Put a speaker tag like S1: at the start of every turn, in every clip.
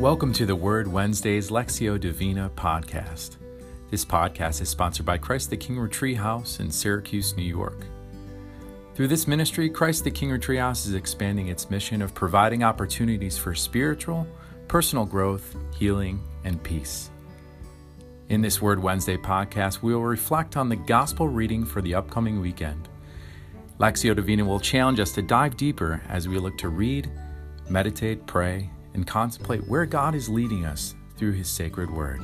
S1: Welcome to the Word Wednesdays Lectio Divina podcast. This podcast is sponsored by Christ the King Retreat House in Syracuse, New York. Through this ministry, Christ the King Retreat House is expanding its mission of providing opportunities for spiritual, personal growth, healing, and peace. In this Word Wednesday podcast, we will reflect on the gospel reading for the upcoming weekend. Lectio Divina will challenge us to dive deeper as we look to read, meditate, pray, and contemplate where God is leading us through His sacred word.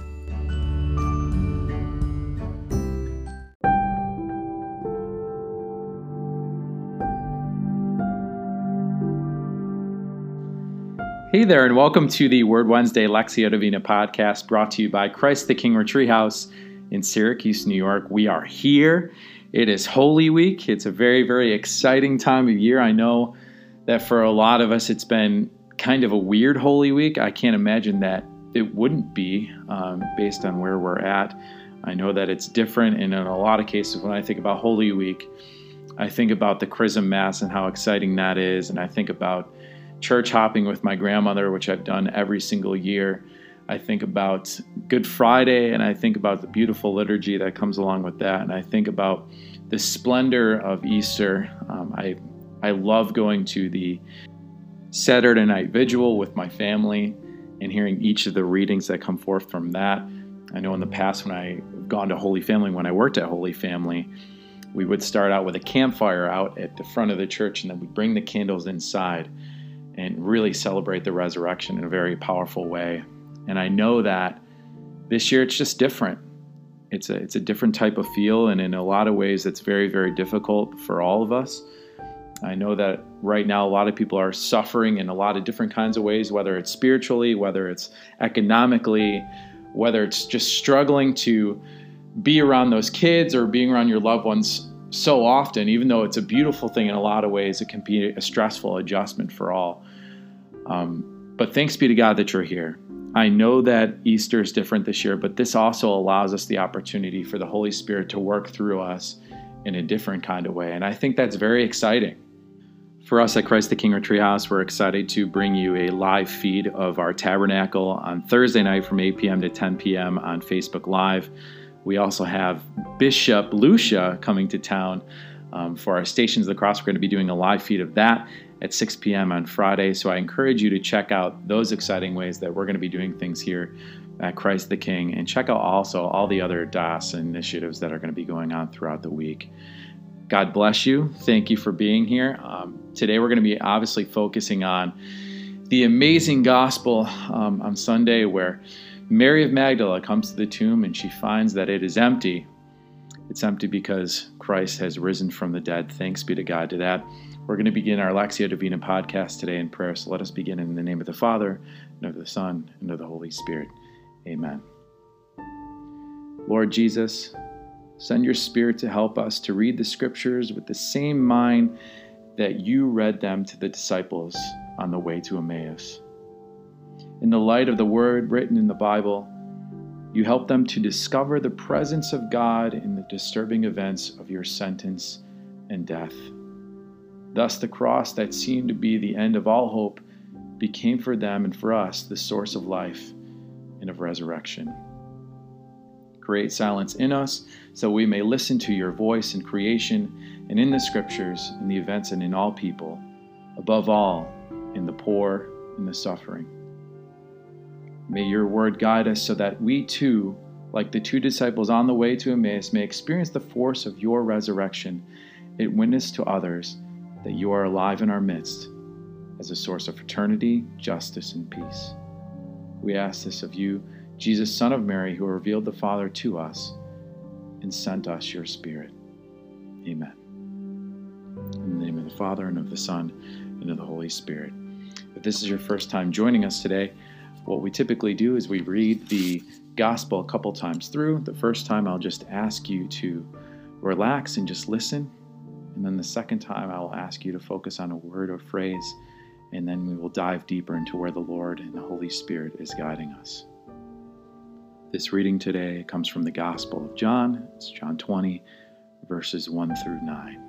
S1: Hey there, and welcome to the Word Wednesday Lectio Divina podcast brought to you by Christ the King Retreat House in Syracuse, New York. We are here. It is Holy Week. It's a very, very exciting time of year. I know that for a lot of us, it's been kind of a weird Holy Week. I can't imagine that it wouldn't be um, based on where we're at. I know that it's different, and in a lot of cases, when I think about Holy Week, I think about the Chrism Mass and how exciting that is, and I think about church hopping with my grandmother, which I've done every single year. I think about Good Friday, and I think about the beautiful liturgy that comes along with that, and I think about the splendor of Easter. Um, I I love going to the Saturday night vigil with my family and hearing each of the readings that come forth from that. I know in the past when I've gone to Holy Family, when I worked at Holy Family, we would start out with a campfire out at the front of the church and then we'd bring the candles inside and really celebrate the resurrection in a very powerful way. And I know that this year it's just different. It's a, it's a different type of feel, and in a lot of ways, it's very, very difficult for all of us. I know that right now a lot of people are suffering in a lot of different kinds of ways, whether it's spiritually, whether it's economically, whether it's just struggling to be around those kids or being around your loved ones so often, even though it's a beautiful thing in a lot of ways, it can be a stressful adjustment for all. Um, but thanks be to God that you're here. I know that Easter is different this year, but this also allows us the opportunity for the Holy Spirit to work through us in a different kind of way. And I think that's very exciting. For us at Christ the King House, we're excited to bring you a live feed of our tabernacle on Thursday night from 8 p.m. to 10 p.m. on Facebook Live. We also have Bishop Lucia coming to town um, for our Stations of the Cross. We're going to be doing a live feed of that at 6 p.m. on Friday. So I encourage you to check out those exciting ways that we're going to be doing things here at Christ the King and check out also all the other DAS initiatives that are going to be going on throughout the week. God bless you. Thank you for being here. Um, today, we're going to be obviously focusing on the amazing gospel um, on Sunday where Mary of Magdala comes to the tomb and she finds that it is empty. It's empty because Christ has risen from the dead. Thanks be to God to that. We're going to begin our Lectio Divina podcast today in prayer. So let us begin in the name of the Father, and of the Son, and of the Holy Spirit. Amen. Lord Jesus, Send your Spirit to help us to read the Scriptures with the same mind that you read them to the disciples on the way to Emmaus. In the light of the word written in the Bible, you help them to discover the presence of God in the disturbing events of your sentence and death. Thus, the cross that seemed to be the end of all hope became for them and for us the source of life and of resurrection. Create silence in us so we may listen to your voice in creation and in the scriptures, in the events, and in all people, above all, in the poor and the suffering. May your word guide us so that we too, like the two disciples on the way to Emmaus, may experience the force of your resurrection and witness to others that you are alive in our midst as a source of fraternity, justice, and peace. We ask this of you Jesus, Son of Mary, who revealed the Father to us and sent us your Spirit. Amen. In the name of the Father, and of the Son, and of the Holy Spirit. If this is your first time joining us today, what we typically do is we read the gospel a couple times through. The first time, I'll just ask you to relax and just listen. And then the second time, I will ask you to focus on a word or phrase. And then we will dive deeper into where the Lord and the Holy Spirit is guiding us. This reading today comes from the Gospel of John. It's John 20, verses 1 through 9.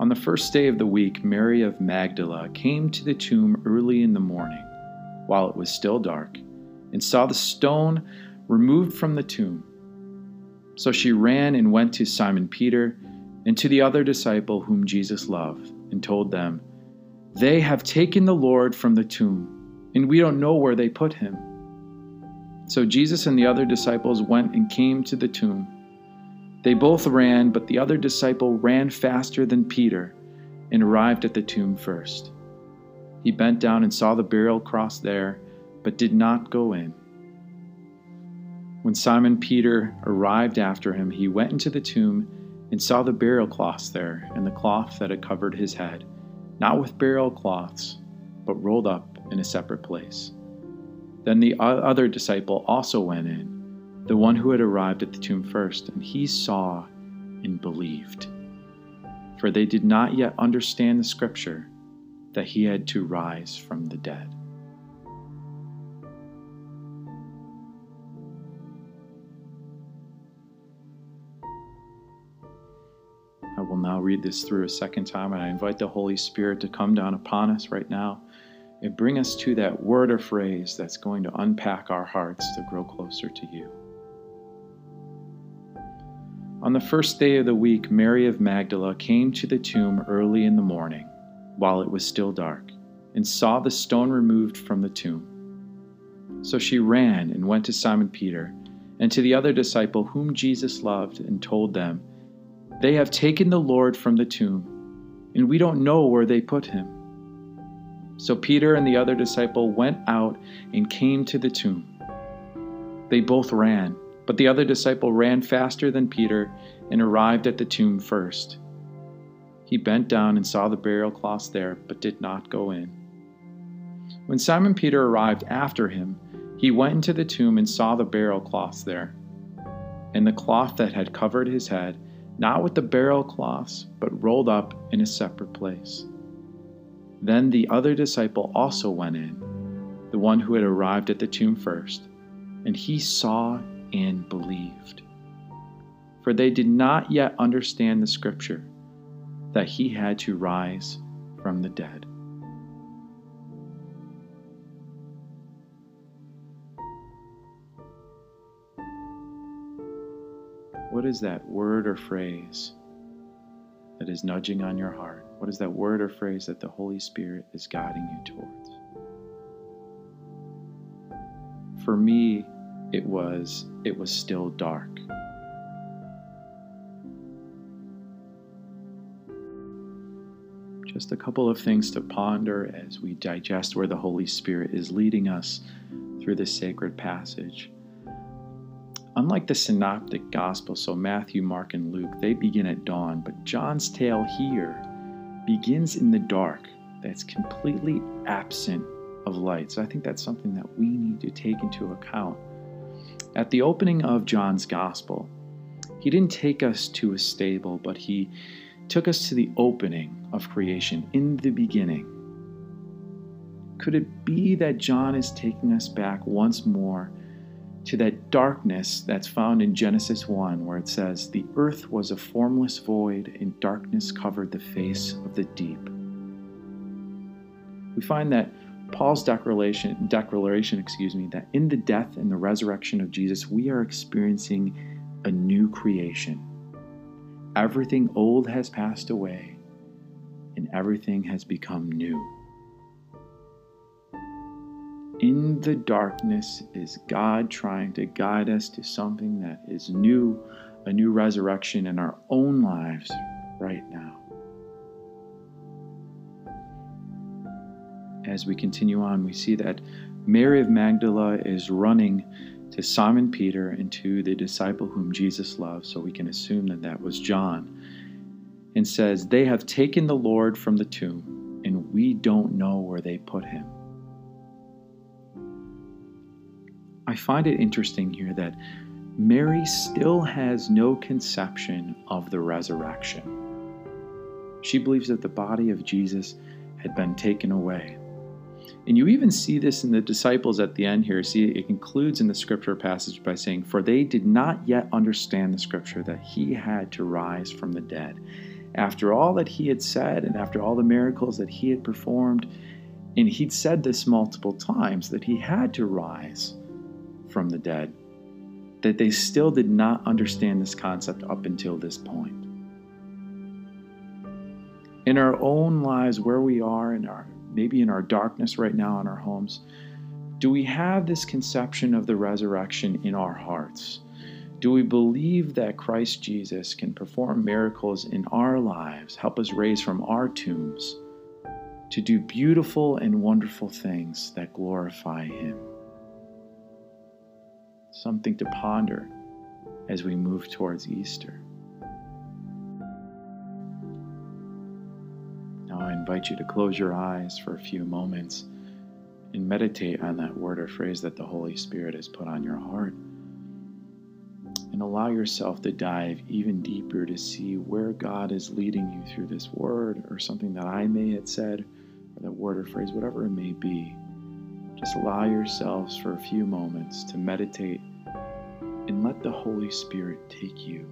S1: On the first day of the week, Mary of Magdala came to the tomb early in the morning while it was still dark, and saw the stone removed from the tomb. So she ran and went to Simon Peter and to the other disciple whom Jesus loved, and told them, They have taken the Lord from the tomb, and we don't know where they put him. So Jesus and the other disciples went and came to the tomb. They both ran, but the other disciple ran faster than Peter and arrived at the tomb first. He bent down and saw the burial cloths there, but did not go in. When Simon Peter arrived after him, he went into the tomb and saw the burial cloths there and the cloth that had covered his head, not with burial cloths, but rolled up in a separate place. Then the other disciple also went in, the one who had arrived at the tomb first, and he saw and believed. For they did not yet understand the scripture that he had to rise from the dead. I will now read this through a second time, and I invite the Holy Spirit to come down upon us right now and bring us to that word or phrase that's going to unpack our hearts to grow closer to you. On the first day of the week, Mary of Magdala came to the tomb early in the morning while it was still dark, and saw the stone removed from the tomb. So she ran and went to Simon Peter and to the other disciple whom Jesus loved, and told them, They have taken the Lord from the tomb, and we don't know where they put him. So Peter and the other disciple went out and came to the tomb. They both ran, but the other disciple ran faster than Peter and arrived at the tomb first. He bent down and saw the burial cloths there, but did not go in. When Simon Peter arrived after him, he went into the tomb and saw the burial cloths there, and the cloth that had covered his head, not with the burial cloths, but rolled up in a separate place. Then the other disciple also went in, the one who had arrived at the tomb first, and he saw and believed. For they did not yet understand the scripture that he had to rise from the dead. What is that word or phrase that is nudging on your heart? What is that word or phrase that the Holy Spirit is guiding you towards? For me, it was it was still dark. just a couple of things to ponder as we digest where the Holy Spirit is leading us through this sacred passage. Unlike the synoptic gospel, so Matthew, Mark, and Luke, they begin at dawn, but John's tale here begins in the dark that's completely absent of light. So I think that's something that we need to take into account. At the opening of John's gospel, he didn't take us to a stable, but he took us to the opening of creation in the beginning. Could it be that John is taking us back once more to that darkness that's found in Genesis 1, where it says, The earth was a formless void, and darkness covered the face of the deep? We find that Paul's declaration, declaration, excuse me, that in the death and the resurrection of Jesus, we are experiencing a new creation Everything old has passed away, and everything has become new. In the darkness is God trying to guide us to something that is new, a new resurrection in our own lives right now. As we continue on, we see that Mary of Magdala is running to Simon Peter and to the disciple whom Jesus loved, so we can assume that that was John, and says, They have taken the Lord from the tomb, and we don't know where they put him. I find it interesting here that Mary still has no conception of the resurrection. She believes that the body of Jesus had been taken away. And you even see this in the disciples at the end here. See, it concludes in the scripture passage by saying, For they did not yet understand the scripture that he had to rise from the dead. After all that he had said and after all the miracles that he had performed, And he'd said this multiple times that he had to rise from the dead, that they still did not understand this concept up until this point. In our own lives, where we are, in our maybe in our darkness right now in our homes, do we have this conception of the resurrection in our hearts? Do we believe that Christ Jesus can perform miracles in our lives, help us raise from our tombs? to do beautiful and wonderful things that glorify Him. Something to ponder as we move towards Easter. Now, I invite you to close your eyes for a few moments and meditate on that word or phrase that the Holy Spirit has put on your heart. And allow yourself to dive even deeper to see where God is leading you through this word or something that I may have said or that word or phrase, whatever it may be, just allow yourselves for a few moments to meditate and let the Holy Spirit take you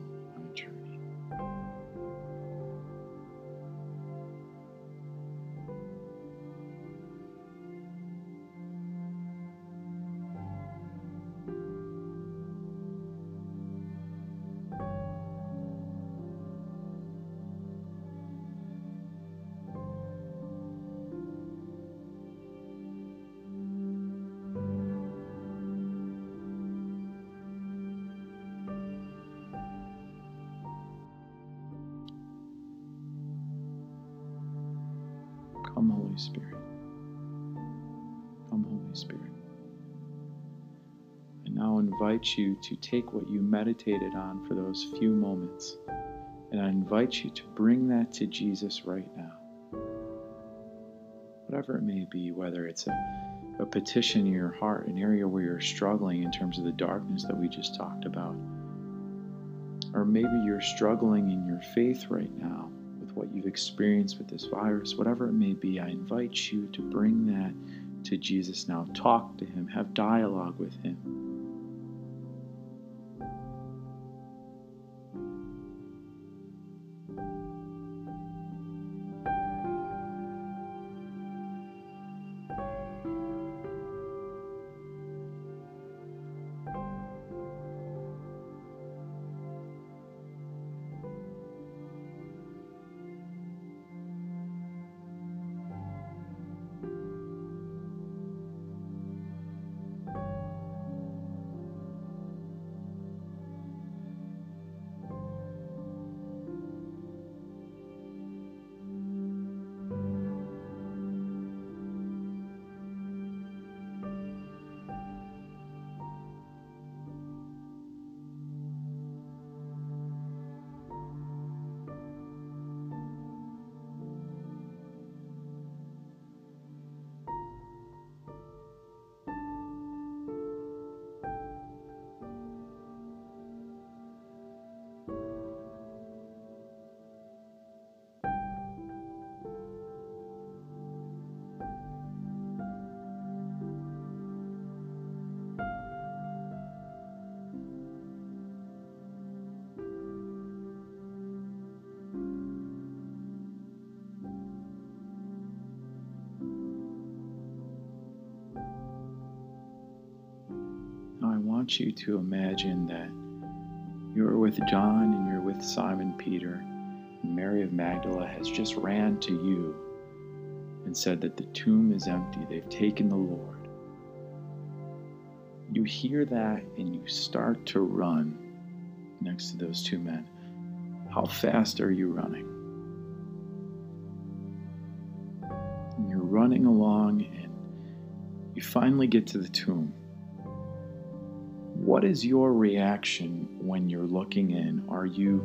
S1: Holy Spirit. Come, Holy Spirit. I now invite you to take what you meditated on for those few moments, and I invite you to bring that to Jesus right now. Whatever it may be, whether it's a, a petition in your heart, an area where you're struggling in terms of the darkness that we just talked about, or maybe you're struggling in your faith right now what you've experienced with this virus, whatever it may be, I invite you to bring that to Jesus now. Talk to Him, have dialogue with Him. Want you to imagine that you're with John and you're with Simon Peter, and Mary of Magdala has just ran to you and said that the tomb is empty. They've taken the Lord. You hear that and you start to run next to those two men. How fast are you running? And you're running along and you finally get to the tomb what is your reaction when you're looking in? Are you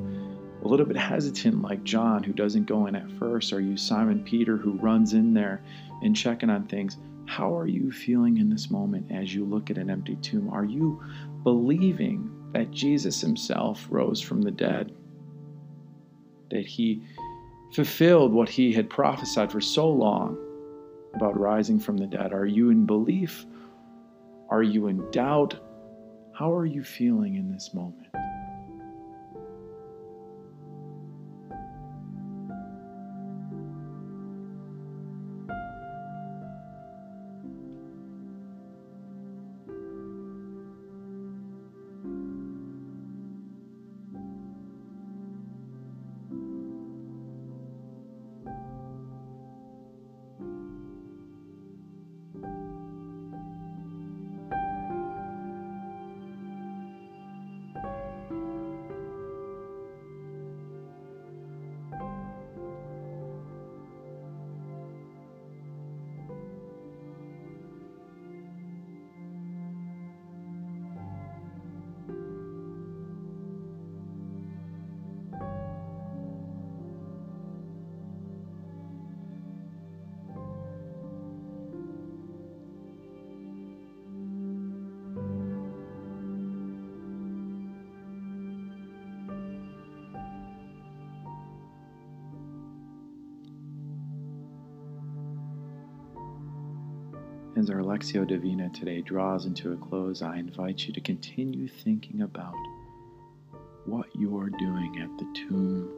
S1: a little bit hesitant, like John, who doesn't go in at first? Are you Simon Peter, who runs in there and checking on things? How are you feeling in this moment as you look at an empty tomb? Are you believing that Jesus himself rose from the dead? That he fulfilled what he had prophesied for so long about rising from the dead? Are you in belief? Are you in doubt? How are you feeling in this moment? As our Lectio Divina today draws into a close, I invite you to continue thinking about what you're doing at the tomb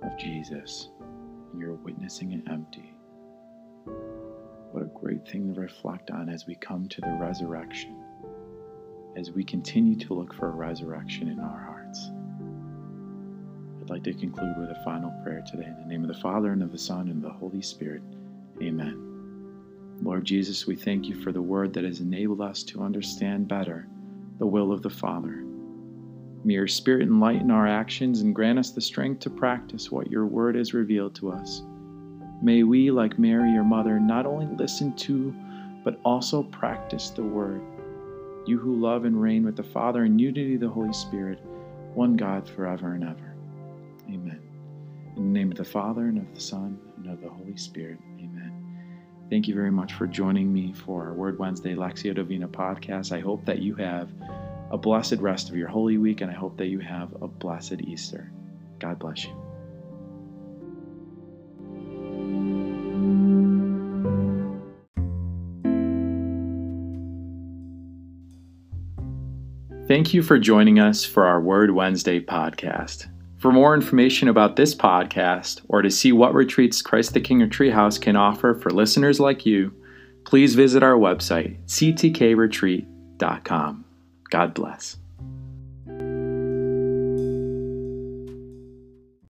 S1: of Jesus. You're witnessing it empty. What a great thing to reflect on as we come to the resurrection, as we continue to look for a resurrection in our hearts. I'd like to conclude with a final prayer today. In the name of the Father, and of the Son, and of the Holy Spirit. Amen. Lord Jesus, we thank you for the word that has enabled us to understand better the will of the Father. May your Spirit enlighten our actions and grant us the strength to practice what your word has revealed to us. May we, like Mary, your mother, not only listen to, but also practice the word. You who love and reign with the Father in unity of the Holy Spirit, one God forever and ever. Amen. In the name of the Father, and of the Son, and of the Holy Spirit. Amen. Thank you very much for joining me for our Word Wednesday Lectio Divina podcast. I hope that you have a blessed rest of your Holy Week, and I hope that you have a blessed Easter. God bless you. Thank you for joining us for our Word Wednesday podcast. For more information about this podcast or to see what retreats Christ the King Retreat House can offer for listeners like you, please visit our website, ctkretreat.com. God bless.